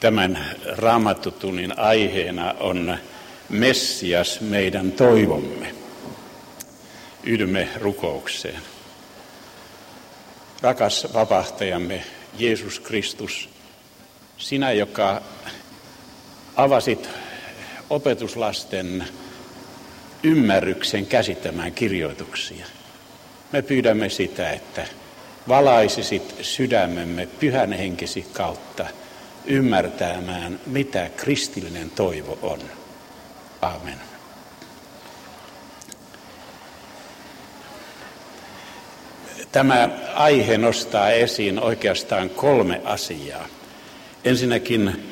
Tämän raamattutunnin aiheena on Messias meidän toivomme. Yhdymme rukoukseen. Rakas vapahtajamme Jeesus Kristus, sinä, joka avasit opetuslasten ymmärryksen käsittämään kirjoituksia. Me pyydämme sitä, että valaisisit sydämemme pyhän henkesi kautta ymmärtämään, mitä kristillinen toivo on. Amen. Tämä aihe nostaa esiin oikeastaan kolme asiaa. Ensinnäkin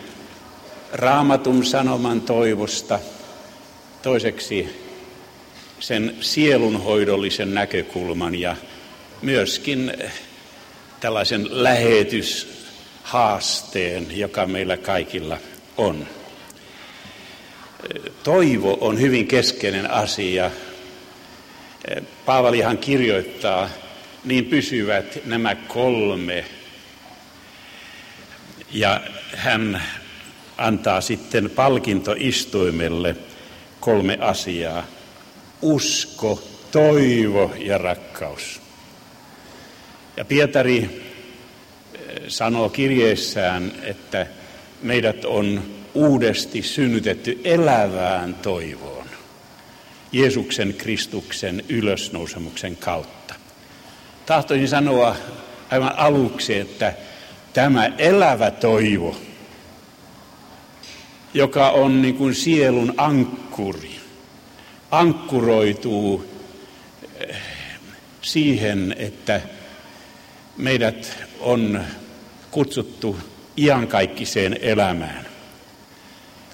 raamatun sanoman toivosta, toiseksi sen sielunhoidollisen näkökulman ja myöskin tällaisen lähetyshaasteen, joka meillä kaikilla on. Toivo on hyvin keskeinen asia. Paavalihan kirjoittaa, niin pysyvät nämä kolme. Ja hän antaa sitten palkintoistuimelle kolme asiaa. Usko, toivo ja rakkaus. Ja Pietari sanoo kirjeessään, että meidät on uudesti synnytetty elävään toivoon. Jeesuksen Kristuksen ylösnousemuksen kautta. Tahtoisin sanoa aivan aluksi, että tämä elävä toivo, joka on niin kuin sielun ankkuri, ankkuroituu eh, siihen, että meidät on kutsuttu iankaikkiseen elämään.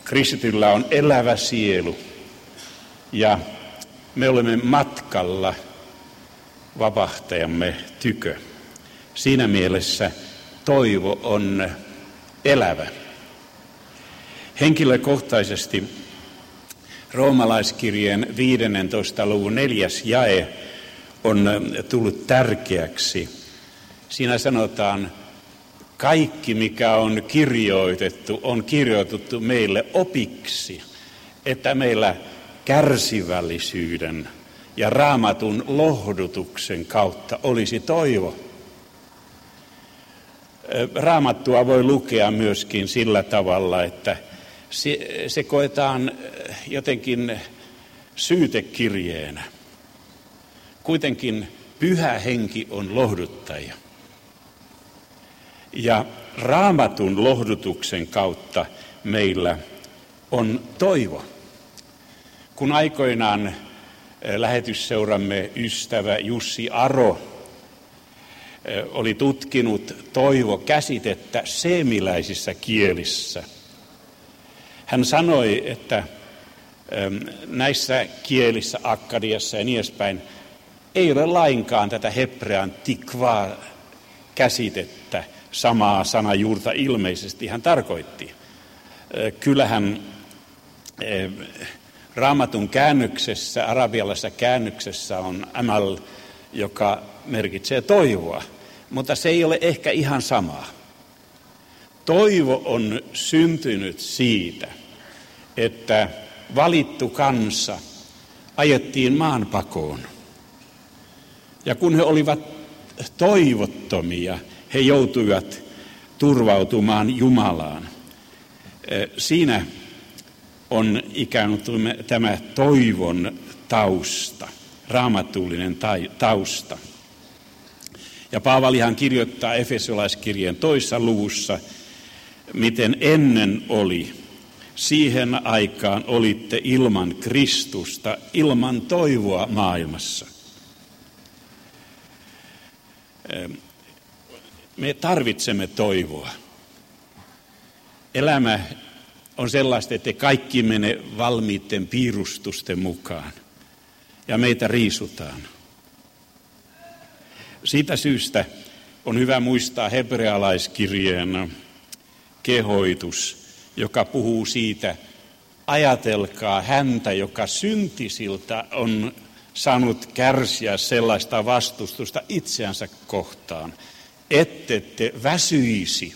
Kristityllä on elävä sielu ja me olemme matkalla vapahtajamme tykö. Siinä mielessä toivo on elävä. Henkilökohtaisesti roomalaiskirjeen 15. luvun neljäs jae on tullut tärkeäksi – Siinä sanotaan, kaikki mikä on kirjoitettu, on kirjoitettu meille opiksi, että meillä kärsivällisyyden ja raamatun lohdutuksen kautta olisi toivo. Raamattua voi lukea myöskin sillä tavalla, että se, se koetaan jotenkin syytekirjeenä. Kuitenkin pyhä henki on lohduttaja. Ja raamatun lohdutuksen kautta meillä on toivo. Kun aikoinaan eh, lähetysseuramme ystävä Jussi Aro eh, oli tutkinut toivo-käsitettä seemiläisissä kielissä. Hän sanoi, että näissä kielissä, Akkadiassa ja niin edespäin, ei ole lainkaan tätä hebrean tikvaa käsitettä, samaa sanajuurta ilmeisesti hän tarkoitti. Kyllähän raamatun käännöksessä, arabialaisessa käännöksessä on amal, joka merkitsee toivoa, mutta se ei ole ehkä ihan sama. Toivo on syntynyt siitä, että valittu kansa ajettiin maanpakoon. Ja kun he olivat toivottomia, he joutuivat turvautumaan Jumalaan. Siinä on ikään kuin tämä toivon tausta, raamatullinen tausta. Ja Paavalihan kirjoittaa Efesolaiskirjeen toissa luvussa, miten ennen oli, siihen aikaan olitte ilman Kristusta, ilman toivoa maailmassa. Me tarvitsemme toivoa. Elämä on sellaista, että kaikki mene valmiitten piirustusten mukaan ja meitä riisutaan. Siitä syystä on hyvä muistaa hebrealaiskirjeen kehoitus, joka puhuu siitä, ajatelkaa häntä, joka syntisiltä on saanut kärsiä sellaista vastustusta itseänsä kohtaan, ette te väsyisi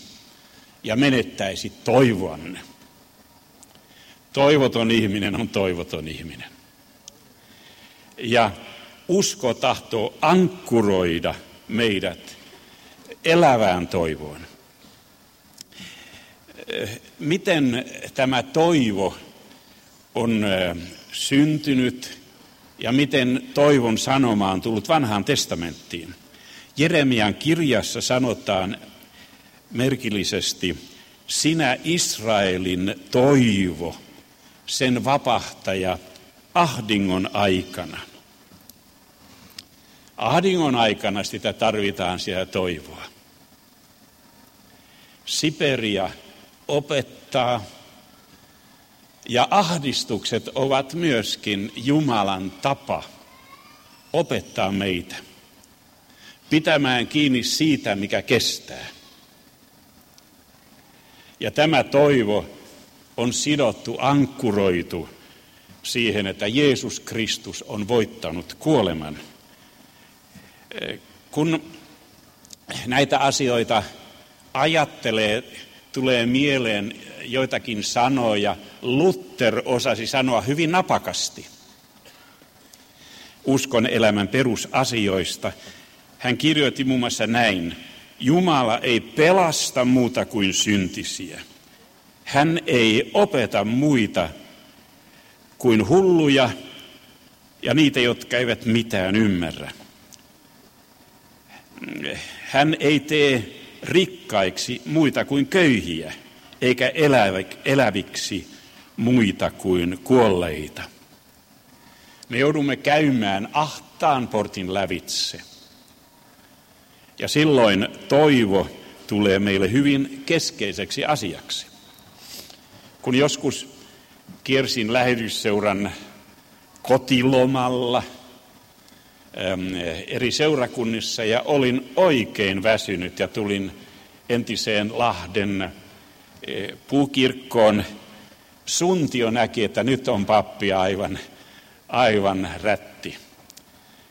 ja menettäisi toivoanne. Toivoton ihminen on toivoton ihminen. Ja usko tahtoo ankkuroida meidät elävään toivoon. Miten tämä toivo on syntynyt ja miten toivon sanoma on tullut vanhaan testamenttiin? Jeremian kirjassa sanotaan merkillisesti, sinä Israelin toivo, sen vapahtaja ahdingon aikana. Ahdingon aikana sitä tarvitaan siellä toivoa. Siperia opettaa ja ahdistukset ovat myöskin Jumalan tapa opettaa meitä pitämään kiinni siitä, mikä kestää. Ja tämä toivo on sidottu, ankkuroitu siihen, että Jeesus Kristus on voittanut kuoleman. Kun näitä asioita ajattelee, tulee mieleen joitakin sanoja. Luther osasi sanoa hyvin napakasti uskon elämän perusasioista. Hän kirjoitti muun muassa näin. Jumala ei pelasta muuta kuin syntisiä. Hän ei opeta muita kuin hulluja ja niitä, jotka eivät mitään ymmärrä. Hän ei tee rikkaiksi muita kuin köyhiä, eikä eläviksi muita kuin kuolleita. Me joudumme käymään ahtaan portin lävitse. Ja silloin toivo tulee meille hyvin keskeiseksi asiaksi. Kun joskus kiersin lähetysseuran kotilomalla eri seurakunnissa ja olin oikein väsynyt ja tulin entiseen Lahden puukirkkoon. Suntio näki, että nyt on pappi aivan, aivan rätti.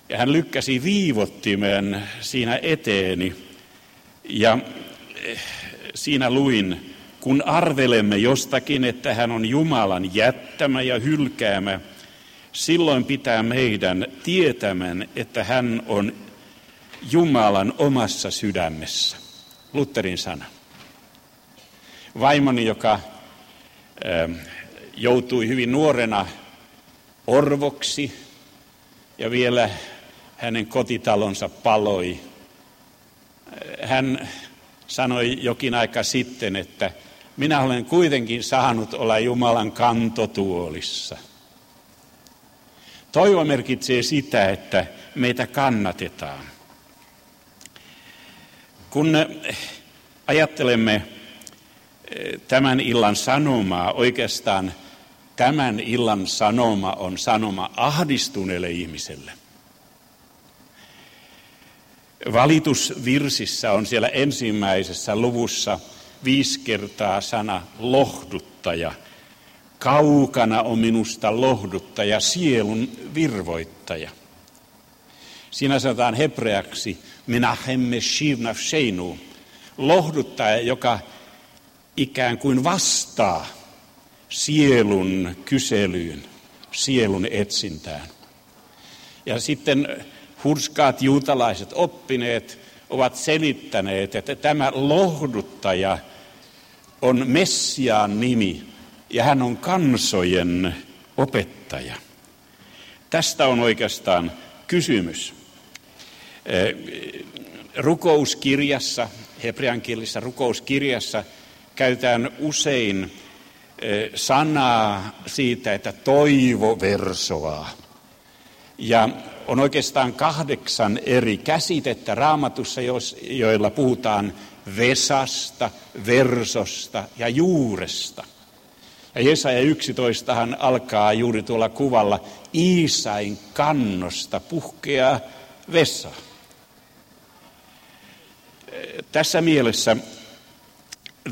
Ja hän lykkäsi viivottimen siinä eteeni ja eh, siinä luin, kun arvelemme jostakin, että hän on Jumalan jättämä ja hylkäämä, silloin pitää meidän tietämään, että hän on Jumalan omassa sydämessä. Lutterin sana. Vaimoni, joka eh, joutui hyvin nuorena orvoksi ja vielä hänen kotitalonsa paloi. Hän sanoi jokin aika sitten, että minä olen kuitenkin saanut olla Jumalan kantotuolissa. Toivo merkitsee sitä, että meitä kannatetaan. Kun ajattelemme eh, tämän illan sanomaa, oikeastaan tämän illan sanoma on sanoma ahdistuneelle ihmiselle – Valitusvirsissä on siellä ensimmäisessä luvussa viisi kertaa sana lohduttaja. Kaukana on minusta lohduttaja, sielun virvoittaja. Siinä sanotaan hebreaksi minahemme shivnaf sheinu, lohduttaja, joka ikään kuin vastaa sielun kyselyyn, sielun etsintään. Ja sitten hurskaat juutalaiset oppineet ovat selittäneet, että tämä lohduttaja on Messiaan nimi ja hän on kansojen opettaja. Tästä on oikeastaan kysymys. Rukouskirjassa, hebreankielisessä rukouskirjassa käytetään usein sanaa siitä, että toivo versoaa. Ja on oikeastaan kahdeksan eri käsitettä raamatussa, joilla puhutaan vesasta, versosta ja juuresta. Ja Jesaja 11 alkaa juuri tuolla kuvalla Iisain kannosta puhkea vesa. Tässä mielessä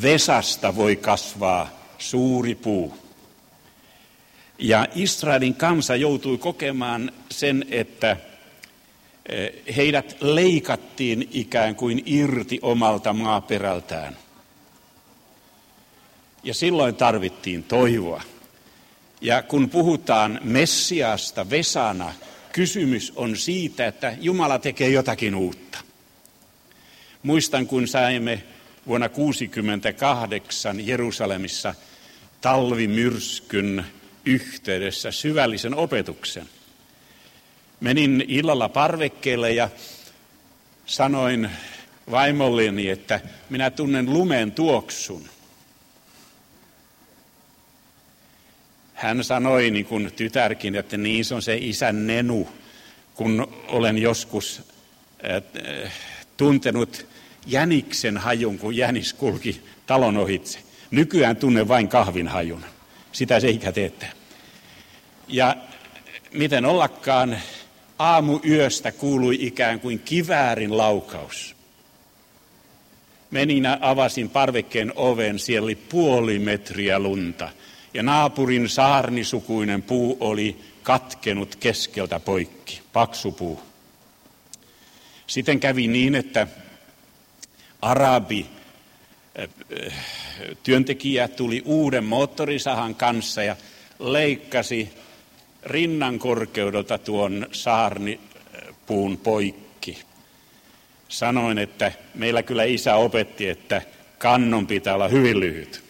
vesasta voi kasvaa suuri puu. Ja Israelin kansa joutui kokemaan sen, että eh, heidät leikattiin ikään kuin irti omalta maaperältään. Ja silloin tarvittiin toivoa. Ja kun puhutaan Messiasta Vesana, kysymys on siitä, että Jumala tekee jotakin uutta. Muistan, kun saimme vuonna 1968 Jerusalemissa talvimyrskyn yhteydessä syvällisen opetuksen. Menin illalla parvekkeelle ja sanoin vaimolleni, että minä tunnen lumen tuoksun. Hän sanoi, niin kuin tytärkin, että niin se on se isän nenu, kun olen joskus äh, tuntenut jäniksen hajun, kun jänis kulki talon ohitse. Nykyään tunne vain kahvin hajun. Sitä se ikä teettää. Ja miten ollakaan, aamuyöstä kuului ikään kuin kiväärin laukaus. Menin avasin parvekkeen oven, siellä oli puoli metriä lunta. Ja naapurin saarnisukuinen puu oli katkenut keskeltä poikki, paksu puu. Sitten kävi niin, että arabi työntekijä tuli uuden moottorisahan kanssa ja leikkasi rinnan korkeudelta tuon saarnipuun poikki. Sanoin, että meillä kyllä isä opetti, että kannon pitää olla hyvin lyhyt.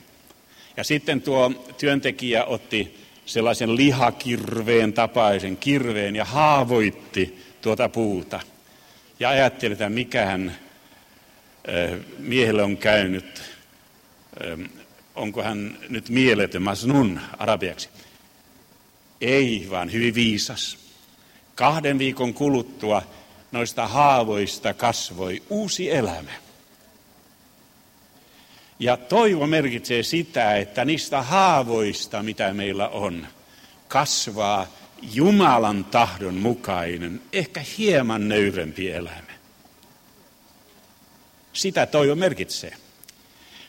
Ja sitten tuo työntekijä otti sellaisen lihakirveen tapaisen kirveen ja haavoitti tuota puuta. Ja ajatteli, että mikähän miehelle on käynyt, onko hän nyt mieletön masnun arabiaksi. Ei, vaan hyvin viisas. Kahden viikon kuluttua noista haavoista kasvoi uusi elämä. Ja toivo merkitsee sitä, että niistä haavoista, mitä meillä on, kasvaa Jumalan tahdon mukainen, ehkä hieman nöyrempi elämä. Sitä toivo merkitsee.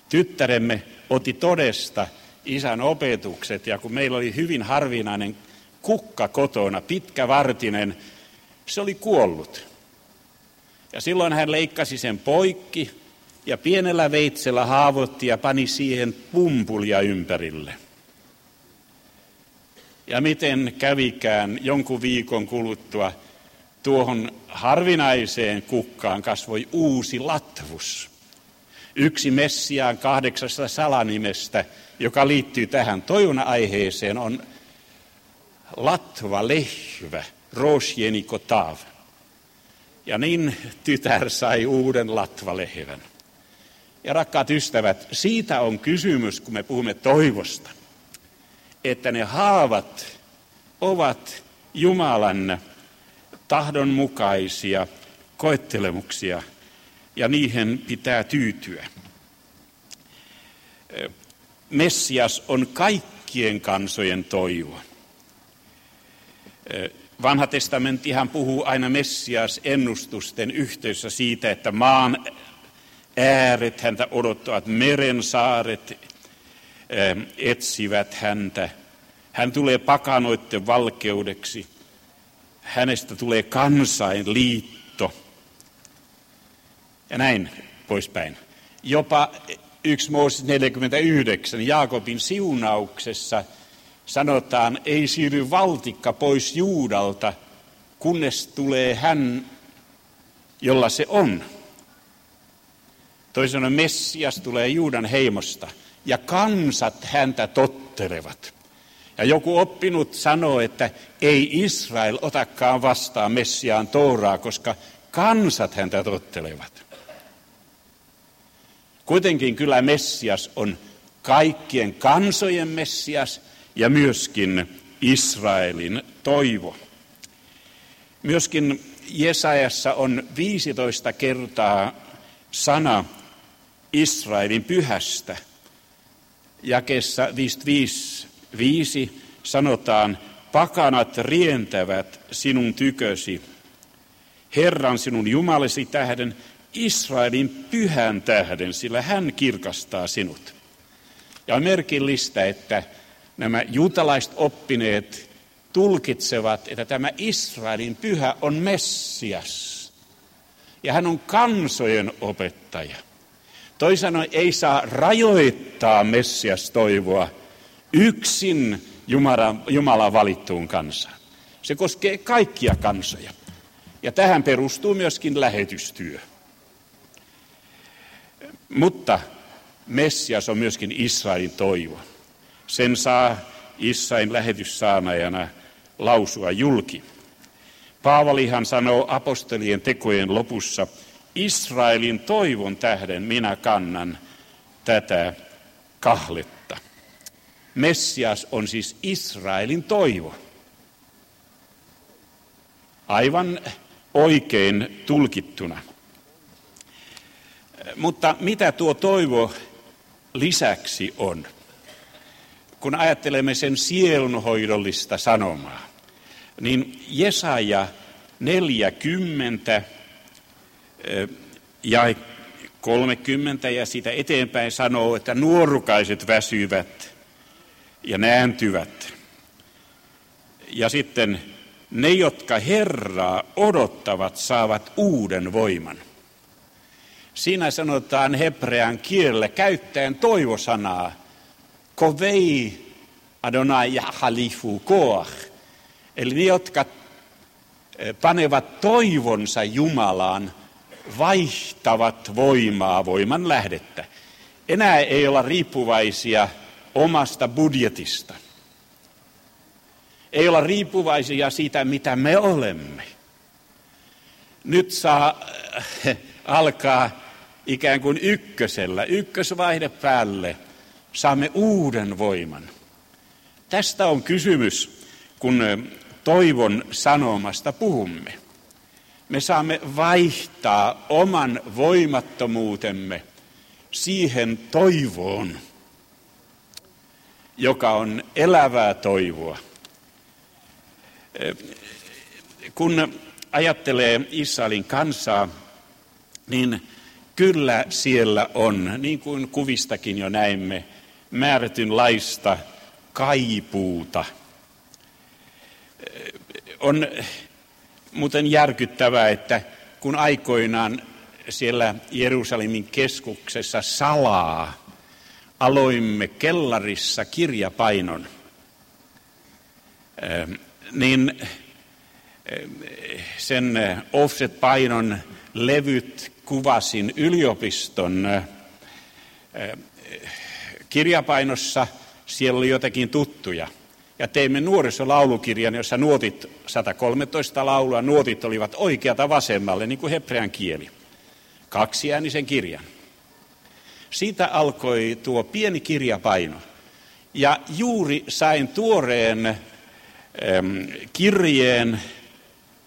Tyttäremme otti todesta isän opetukset ja kun meillä oli hyvin harvinainen kukka kotona, pitkä vartinen, se oli kuollut. Ja silloin hän leikkasi sen poikki ja pienellä veitsellä haavoitti ja pani siihen pumpulia ympärille. Ja miten kävikään jonkun viikon kuluttua tuohon harvinaiseen kukkaan kasvoi uusi latvus. Yksi Messiaan kahdeksasta salanimestä, joka liittyy tähän toivona aiheeseen, on latva lehvä, rosjenikotav. Ja niin tytär sai uuden latvalehvän. Ja rakkaat ystävät, siitä on kysymys, kun me puhumme toivosta, että ne haavat ovat Jumalan tahdonmukaisia koettelemuksia ja niihin pitää tyytyä. Messias on kaikkien kansojen toivo. Vanha testamenttihan puhuu aina Messias ennustusten yhteydessä siitä, että maan ääret häntä odottavat, meren saaret etsivät häntä. Hän tulee pakanoitten valkeudeksi hänestä tulee kansainliitto. Ja näin poispäin. Jopa 1 Mooses 49 Jaakobin siunauksessa sanotaan, ei siirry valtikka pois Juudalta, kunnes tulee hän, jolla se on. Toisaalta Messias tulee Juudan heimosta ja kansat häntä tottelevat. Ja joku oppinut sanoo, että ei Israel otakaan vastaan Messiaan Touraa, koska kansat häntä tottelevat. Kuitenkin kyllä Messias on kaikkien kansojen Messias ja myöskin Israelin toivo. Myöskin Jesajassa on 15 kertaa sana Israelin pyhästä. Jakessa 55 viisi sanotaan, pakanat rientävät sinun tykösi, Herran sinun Jumalesi tähden, Israelin pyhän tähden, sillä hän kirkastaa sinut. Ja on merkillistä, että nämä juutalaiset oppineet tulkitsevat, että tämä Israelin pyhä on Messias. Ja hän on kansojen opettaja. Toisaalta ei saa rajoittaa Messias toivoa yksin Jumalan, Jumalan valittuun kansaan. Se koskee kaikkia kansoja. Ja tähän perustuu myöskin lähetystyö. Mutta Messias on myöskin Israelin toivo. Sen saa Israelin lähetyssaanajana lausua julki. Paavalihan sanoo apostolien tekojen lopussa, Israelin toivon tähden minä kannan tätä kahletta. Messias on siis Israelin toivo. Aivan oikein tulkittuna. Mutta mitä tuo toivo lisäksi on? Kun ajattelemme sen sielunhoidollista sanomaa, niin Jesaja 40 ja 30 ja sitä eteenpäin sanoo, että nuorukaiset väsyvät ja nääntyvät. Ja sitten ne, jotka Herraa odottavat, saavat uuden voiman. Siinä sanotaan hebrean kielellä käyttäen toivosanaa, kovei Adonai halifu koach. Eli ne, jotka eh, panevat toivonsa Jumalaan, vaihtavat voimaa, voiman lähdettä. Enää ei olla riippuvaisia omasta budjetista. Ei olla riippuvaisia siitä, mitä me olemme. Nyt saa äh, alkaa ikään kuin ykkösellä, ykkösvaihde päälle. Saamme uuden voiman. Tästä on kysymys, kun äh, toivon sanomasta puhumme. Me saamme vaihtaa oman voimattomuutemme siihen toivoon, joka on elävää toivoa kun ajattelee Israelin kansaa, niin kyllä siellä on, niin kuin kuvistakin jo näimme, määrätynlaista kaipuuta. On muuten järkyttävää, että kun aikoinaan siellä Jerusalemin keskuksessa salaa aloimme kellarissa kirjapainon, niin eh, sen eh, offset-painon levyt kuvasin yliopiston eh, kirjapainossa. Siellä oli jotakin tuttuja. Ja teimme nuorisolaulukirjan, jossa nuotit, 113 laulua, nuotit olivat oikeata vasemmalle, niin kuin hebrean kieli. Kaksiäänisen kirjan. Siitä alkoi tuo pieni kirjapaino. Ja juuri sain tuoreen kirjeen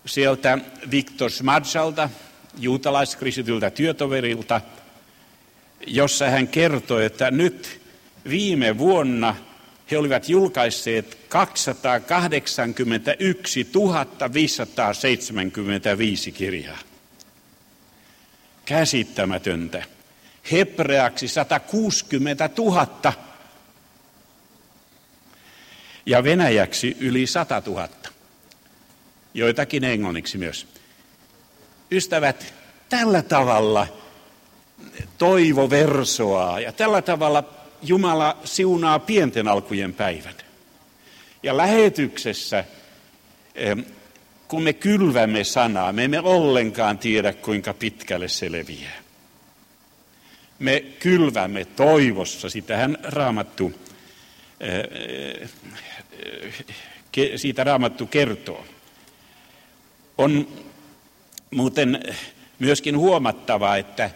sieltä Viktor Smadsalta, juutalaiskrisityltä työtoverilta, jossa hän kertoi, että nyt viime vuonna he olivat julkaisseet 281 575 kirjaa. Käsittämätöntä. Hebreaksi 160 000 ja venäjäksi yli 100 000. Joitakin englanniksi myös. Ystävät, tällä tavalla toivo versoaa ja tällä tavalla Jumala siunaa pienten alkujen päivän. Ja lähetyksessä, kun me kylvämme sanaa, me emme ollenkaan tiedä, kuinka pitkälle se leviää. Me kylvämme toivossa, sitähän raamattu siitä raamattu kertoo. On muuten myöskin huomattava, että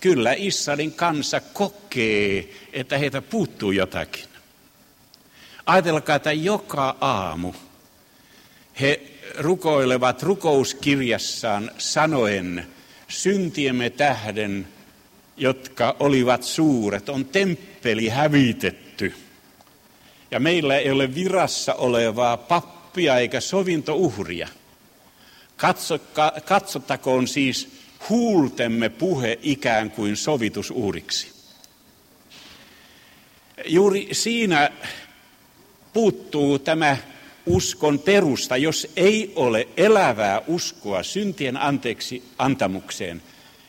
kyllä Israelin kansa kokee, että heitä puuttuu jotakin. Ajatelkaa, että joka aamu he rukoilevat rukouskirjassaan sanoen syntiemme tähden, jotka olivat suuret, on temppeli hävitetty – ja meillä ei ole virassa olevaa pappia eikä sovintouhria. Katsoka, katsottakoon siis huultemme puhe ikään kuin sovitusuhriksi. Juuri siinä puuttuu tämä uskon perusta, jos ei ole elävää uskoa syntien anteeksi antamukseen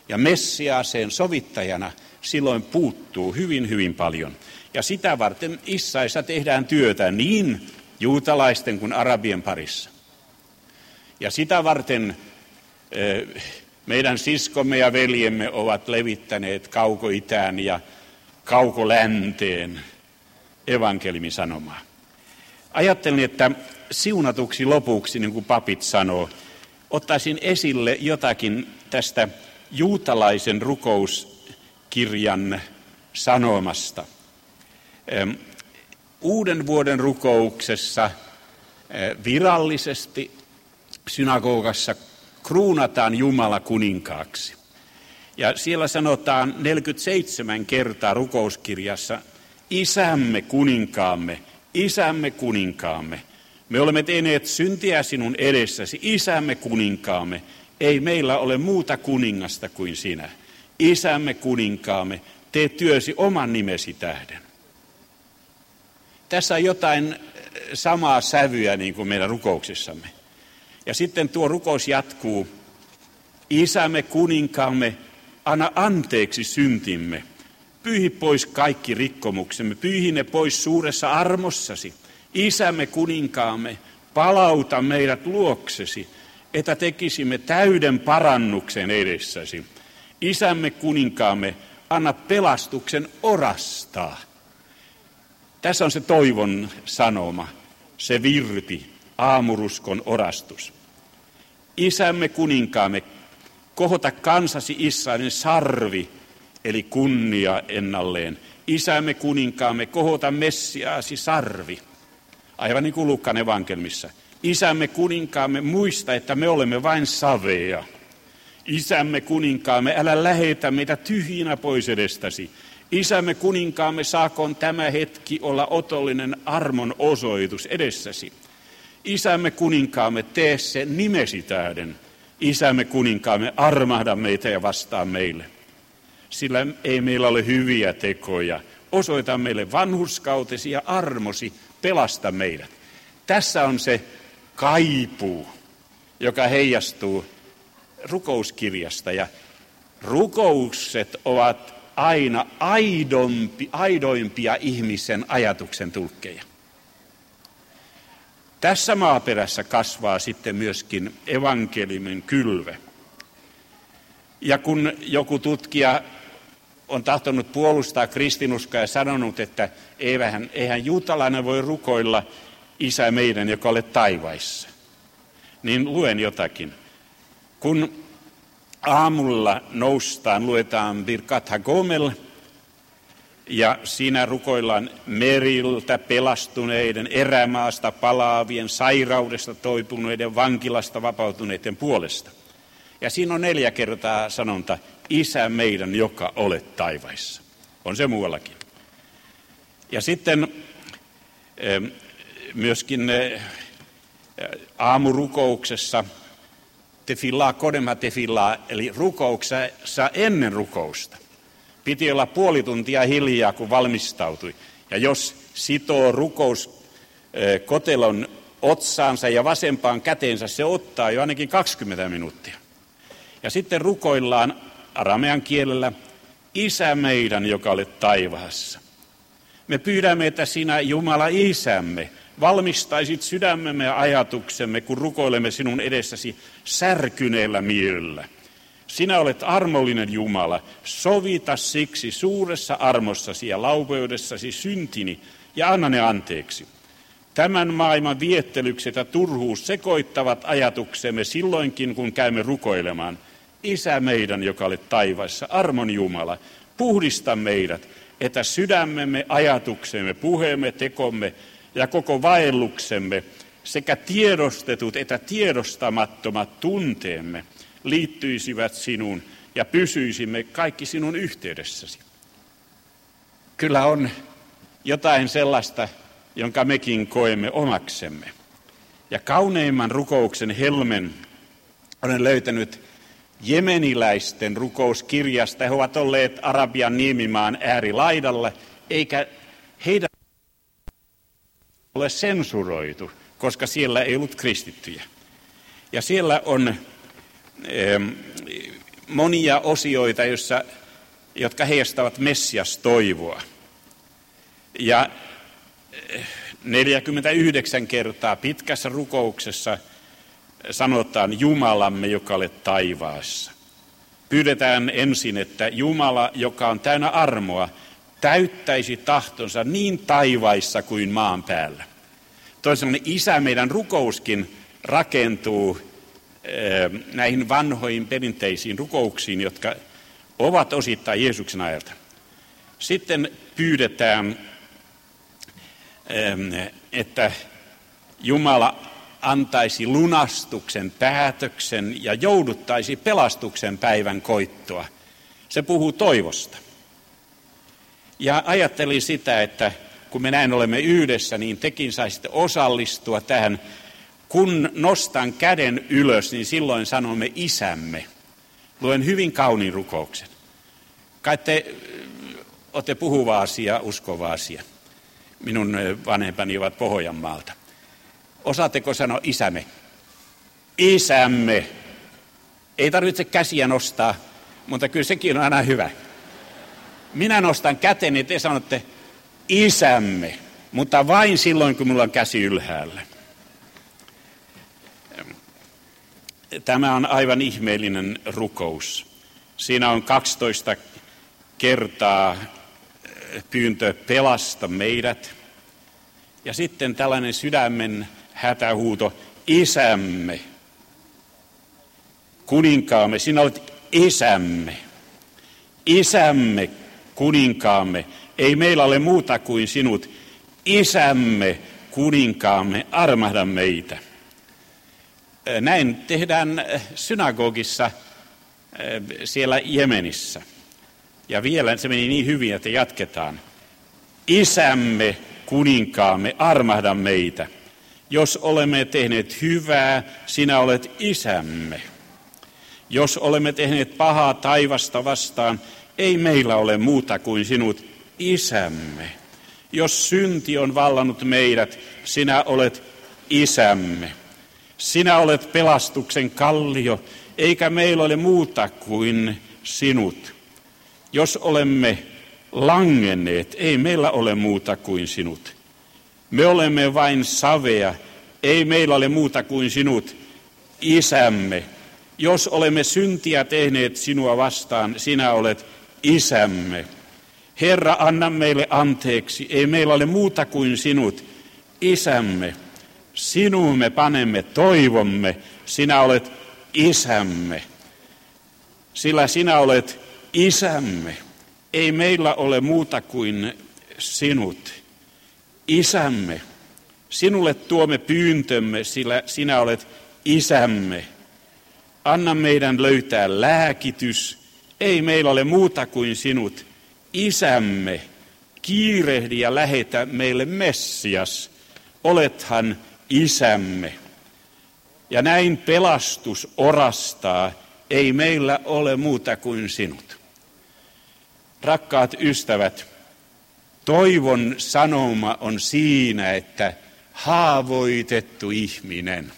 ja Messiaaseen sovittajana, silloin puuttuu hyvin, hyvin paljon. Ja sitä varten Issaissa tehdään työtä niin juutalaisten kuin arabien parissa. Ja sitä varten meidän siskomme ja veljemme ovat levittäneet kauko-itään ja kauko-länteen evankeliumin sanomaa. Ajattelin, että siunatuksi lopuksi, niin kuin papit sanoo, ottaisin esille jotakin tästä juutalaisen rukouskirjan sanomasta. Uuden vuoden rukouksessa virallisesti synagogassa kruunataan Jumala kuninkaaksi. Ja siellä sanotaan 47 kertaa rukouskirjassa, isämme kuninkaamme, isämme kuninkaamme. Me olemme tehneet syntiä sinun edessäsi, isämme kuninkaamme. Ei meillä ole muuta kuningasta kuin sinä. Isämme kuninkaamme, tee työsi oman nimesi tähden. Tässä on jotain samaa sävyä niin kuin meidän rukouksissamme. Ja sitten tuo rukous jatkuu. Isämme kuninkaamme, anna anteeksi syntimme. Pyyhi pois kaikki rikkomuksemme, pyyhi ne pois suuressa armossasi. Isämme kuninkaamme, palauta meidät luoksesi, että tekisimme täyden parannuksen edessäsi. Isämme kuninkaamme, anna pelastuksen orastaa. Tässä on se toivon sanoma, se virti, aamuruskon orastus. Isämme kuninkaamme, kohota kansasi Israelin sarvi, eli kunnia ennalleen. Isämme kuninkaamme, kohota Messiaasi sarvi. Aivan niin kuin Lukkan evankelmissa. Isämme kuninkaamme, muista, että me olemme vain saveja. Isämme kuninkaamme, älä lähetä meitä tyhjinä pois edestäsi. Isämme kuninkaamme, saakoon tämä hetki olla otollinen armon osoitus edessäsi. Isämme kuninkaamme, tee se nimesi tähden. Isämme kuninkaamme, armahda meitä ja vastaa meille. Sillä ei meillä ole hyviä tekoja. Osoita meille vanhuskautesi ja armosi, pelasta meidät. Tässä on se kaipuu, joka heijastuu rukouskirjasta. Ja rukoukset ovat aina aidompi, aidoimpia ihmisen ajatuksen tulkkeja. Tässä maaperässä kasvaa sitten myöskin evankeliumin kylve. Ja kun joku tutkija on tahtonut puolustaa kristinuskoa ja sanonut, että eihän, eihän juutalainen voi rukoilla isä meidän, joka olet taivaissa, niin luen jotakin. Kun aamulla noustaan, luetaan Birkat Hagomel, ja siinä rukoillaan meriltä pelastuneiden, erämaasta palaavien, sairaudesta toipuneiden, vankilasta vapautuneiden puolesta. Ja siinä on neljä kertaa sanonta, Isä meidän, joka olet taivaissa. On se muuallakin. Ja sitten myöskin aamurukouksessa tefillaa kodema tefillaa, eli rukouksessa ennen rukousta. Piti olla puoli tuntia hiljaa, kun valmistautui. Ja jos sitoo rukous kotelon otsaansa ja vasempaan käteensä, se ottaa jo ainakin 20 minuuttia. Ja sitten rukoillaan aramean kielellä, Isä meidän, joka olet taivaassa. Me pyydämme, että sinä Jumala Isämme valmistaisit sydämemme ja ajatuksemme, kun rukoilemme sinun edessäsi särkyneellä mielellä. Sinä olet armollinen Jumala, sovita siksi suuressa armossasi ja laupeudessasi syntini ja anna ne anteeksi. Tämän maailman viettelykset ja turhuus sekoittavat ajatuksemme silloinkin, kun käymme rukoilemaan. Isä meidän, joka olet taivaissa, armon Jumala, puhdista meidät, että sydämemme, ajatuksemme, puheemme, tekomme ja koko vaelluksemme sekä tiedostetut että tiedostamattomat tunteemme liittyisivät sinuun ja pysyisimme kaikki sinun yhteydessäsi. Kyllä on jotain sellaista, jonka mekin koemme omaksemme. Ja kauneimman rukouksen helmen olen löytänyt jemeniläisten rukouskirjasta. He ovat olleet Arabian niemimaan äärilaidalla, eikä ole sensuroitu, koska siellä ei ollut kristittyjä. Ja siellä on monia osioita, joissa jotka heijastavat Messias toivoa. Ja 49 kertaa pitkässä rukouksessa sanotaan Jumalamme, joka olet taivaassa. Pyydetään ensin, että Jumala, joka on täynnä armoa, täyttäisi tahtonsa niin taivaissa kuin maan päällä. Toisaalta isä meidän rukouskin rakentuu eh, näihin vanhoihin perinteisiin rukouksiin, jotka ovat osittain Jeesuksen ajalta. Sitten pyydetään, eh, että Jumala antaisi lunastuksen päätöksen ja jouduttaisi pelastuksen päivän koittoa. Se puhuu toivosta. Ja ajattelin sitä, että kun me näin olemme yhdessä, niin tekin saisitte osallistua tähän. Kun nostan käden ylös, niin silloin sanomme isämme. Luen hyvin kauniin rukouksen. Kai te olette puhuva asia, uskova asia. Minun vanhempani ovat Pohjanmaalta. Osaatteko sanoa isämme? Isämme. Ei tarvitse käsiä nostaa, mutta kyllä sekin on aina hyvä. Minä nostan käteni, te sanotte isämme, mutta vain silloin, kun minulla on käsi ylhäällä. Tämä on aivan ihmeellinen rukous. Siinä on 12 kertaa pyyntö pelasta meidät. Ja sitten tällainen sydämen hätähuuto, isämme, kuninkaamme, sinä olet isämme, isämme, kuninkaamme, ei meillä ole muuta kuin sinut, isämme, kuninkaamme, armahda meitä. Näin tehdään synagogissa siellä Jemenissä. Ja vielä se meni niin hyvin, että jatketaan. Isämme, kuninkaamme, armahda meitä. Jos olemme tehneet hyvää, sinä olet isämme. Jos olemme tehneet pahaa taivasta vastaan, ei meillä ole muuta kuin sinut isämme. Jos synti on vallannut meidät, sinä olet isämme. Sinä olet pelastuksen kallio, eikä meillä ole muuta kuin sinut. Jos olemme langenneet, ei meillä ole muuta kuin sinut. Me olemme vain savea, ei meillä ole muuta kuin sinut, isämme. Jos olemme syntiä tehneet sinua vastaan, sinä olet isämme. Herra, anna meille anteeksi, ei meillä ole muuta kuin sinut, isämme. Sinuun me panemme toivomme, sinä olet isämme. Sillä sinä olet isämme. Ei meillä ole muuta kuin sinut. Isämme, sinulle tuomme pyyntömme, sillä sinä olet isämme. Anna meidän löytää lääkitys, ei meillä ole muuta kuin sinut, isämme. Kiirehdi ja lähetä meille Messias, olethan isämme. Ja näin pelastus orastaa, ei meillä ole muuta kuin sinut. Rakkaat ystävät, Toivon sanoma on siinä, että haavoitettu ihminen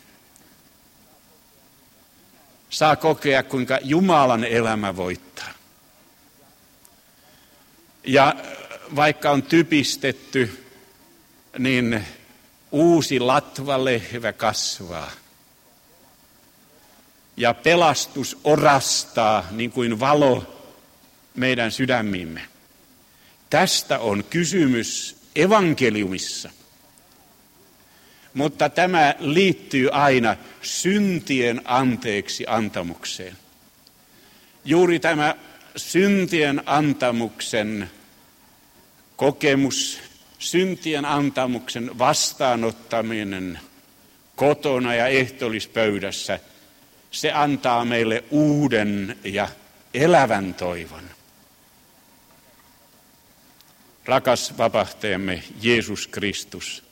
saa kokea, kuinka Jumalan elämä voittaa. Ja vaikka on typistetty, niin uusi latvalehvä kasvaa. Ja pelastus orastaa niin kuin valo meidän sydämimme. Tästä on kysymys evankeliumissa. Mutta tämä liittyy aina syntien anteeksi antamukseen. Juuri tämä syntien antamuksen kokemus, syntien antamuksen vastaanottaminen kotona ja ehtolispöydässä, se antaa meille uuden ja elävän toivon. Rakas vapahtajamme Jeesus Kristus,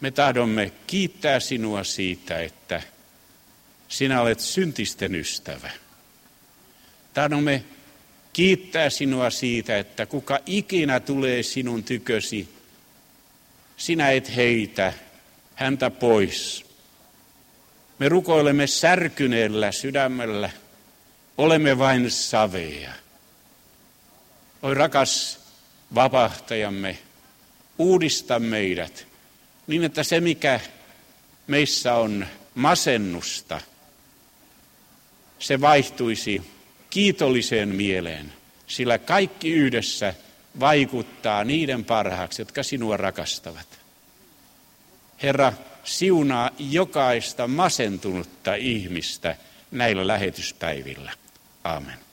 me tahdomme kiittää sinua siitä, että sinä olet syntisten ystävä. Tahdomme kiittää sinua siitä, että kuka ikinä tulee sinun tykösi, sinä et heitä häntä pois. Me rukoilemme särkyneellä sydämellä, olemme vain savea. Oi rakas vapahtajamme, uudista meidät niin, että se mikä meissä on masennusta, se vaihtuisi kiitolliseen mieleen, sillä kaikki yhdessä vaikuttaa niiden parhaaksi, jotka sinua rakastavat. Herra, siunaa jokaista masentunutta ihmistä näillä lähetyspäivillä. Amen.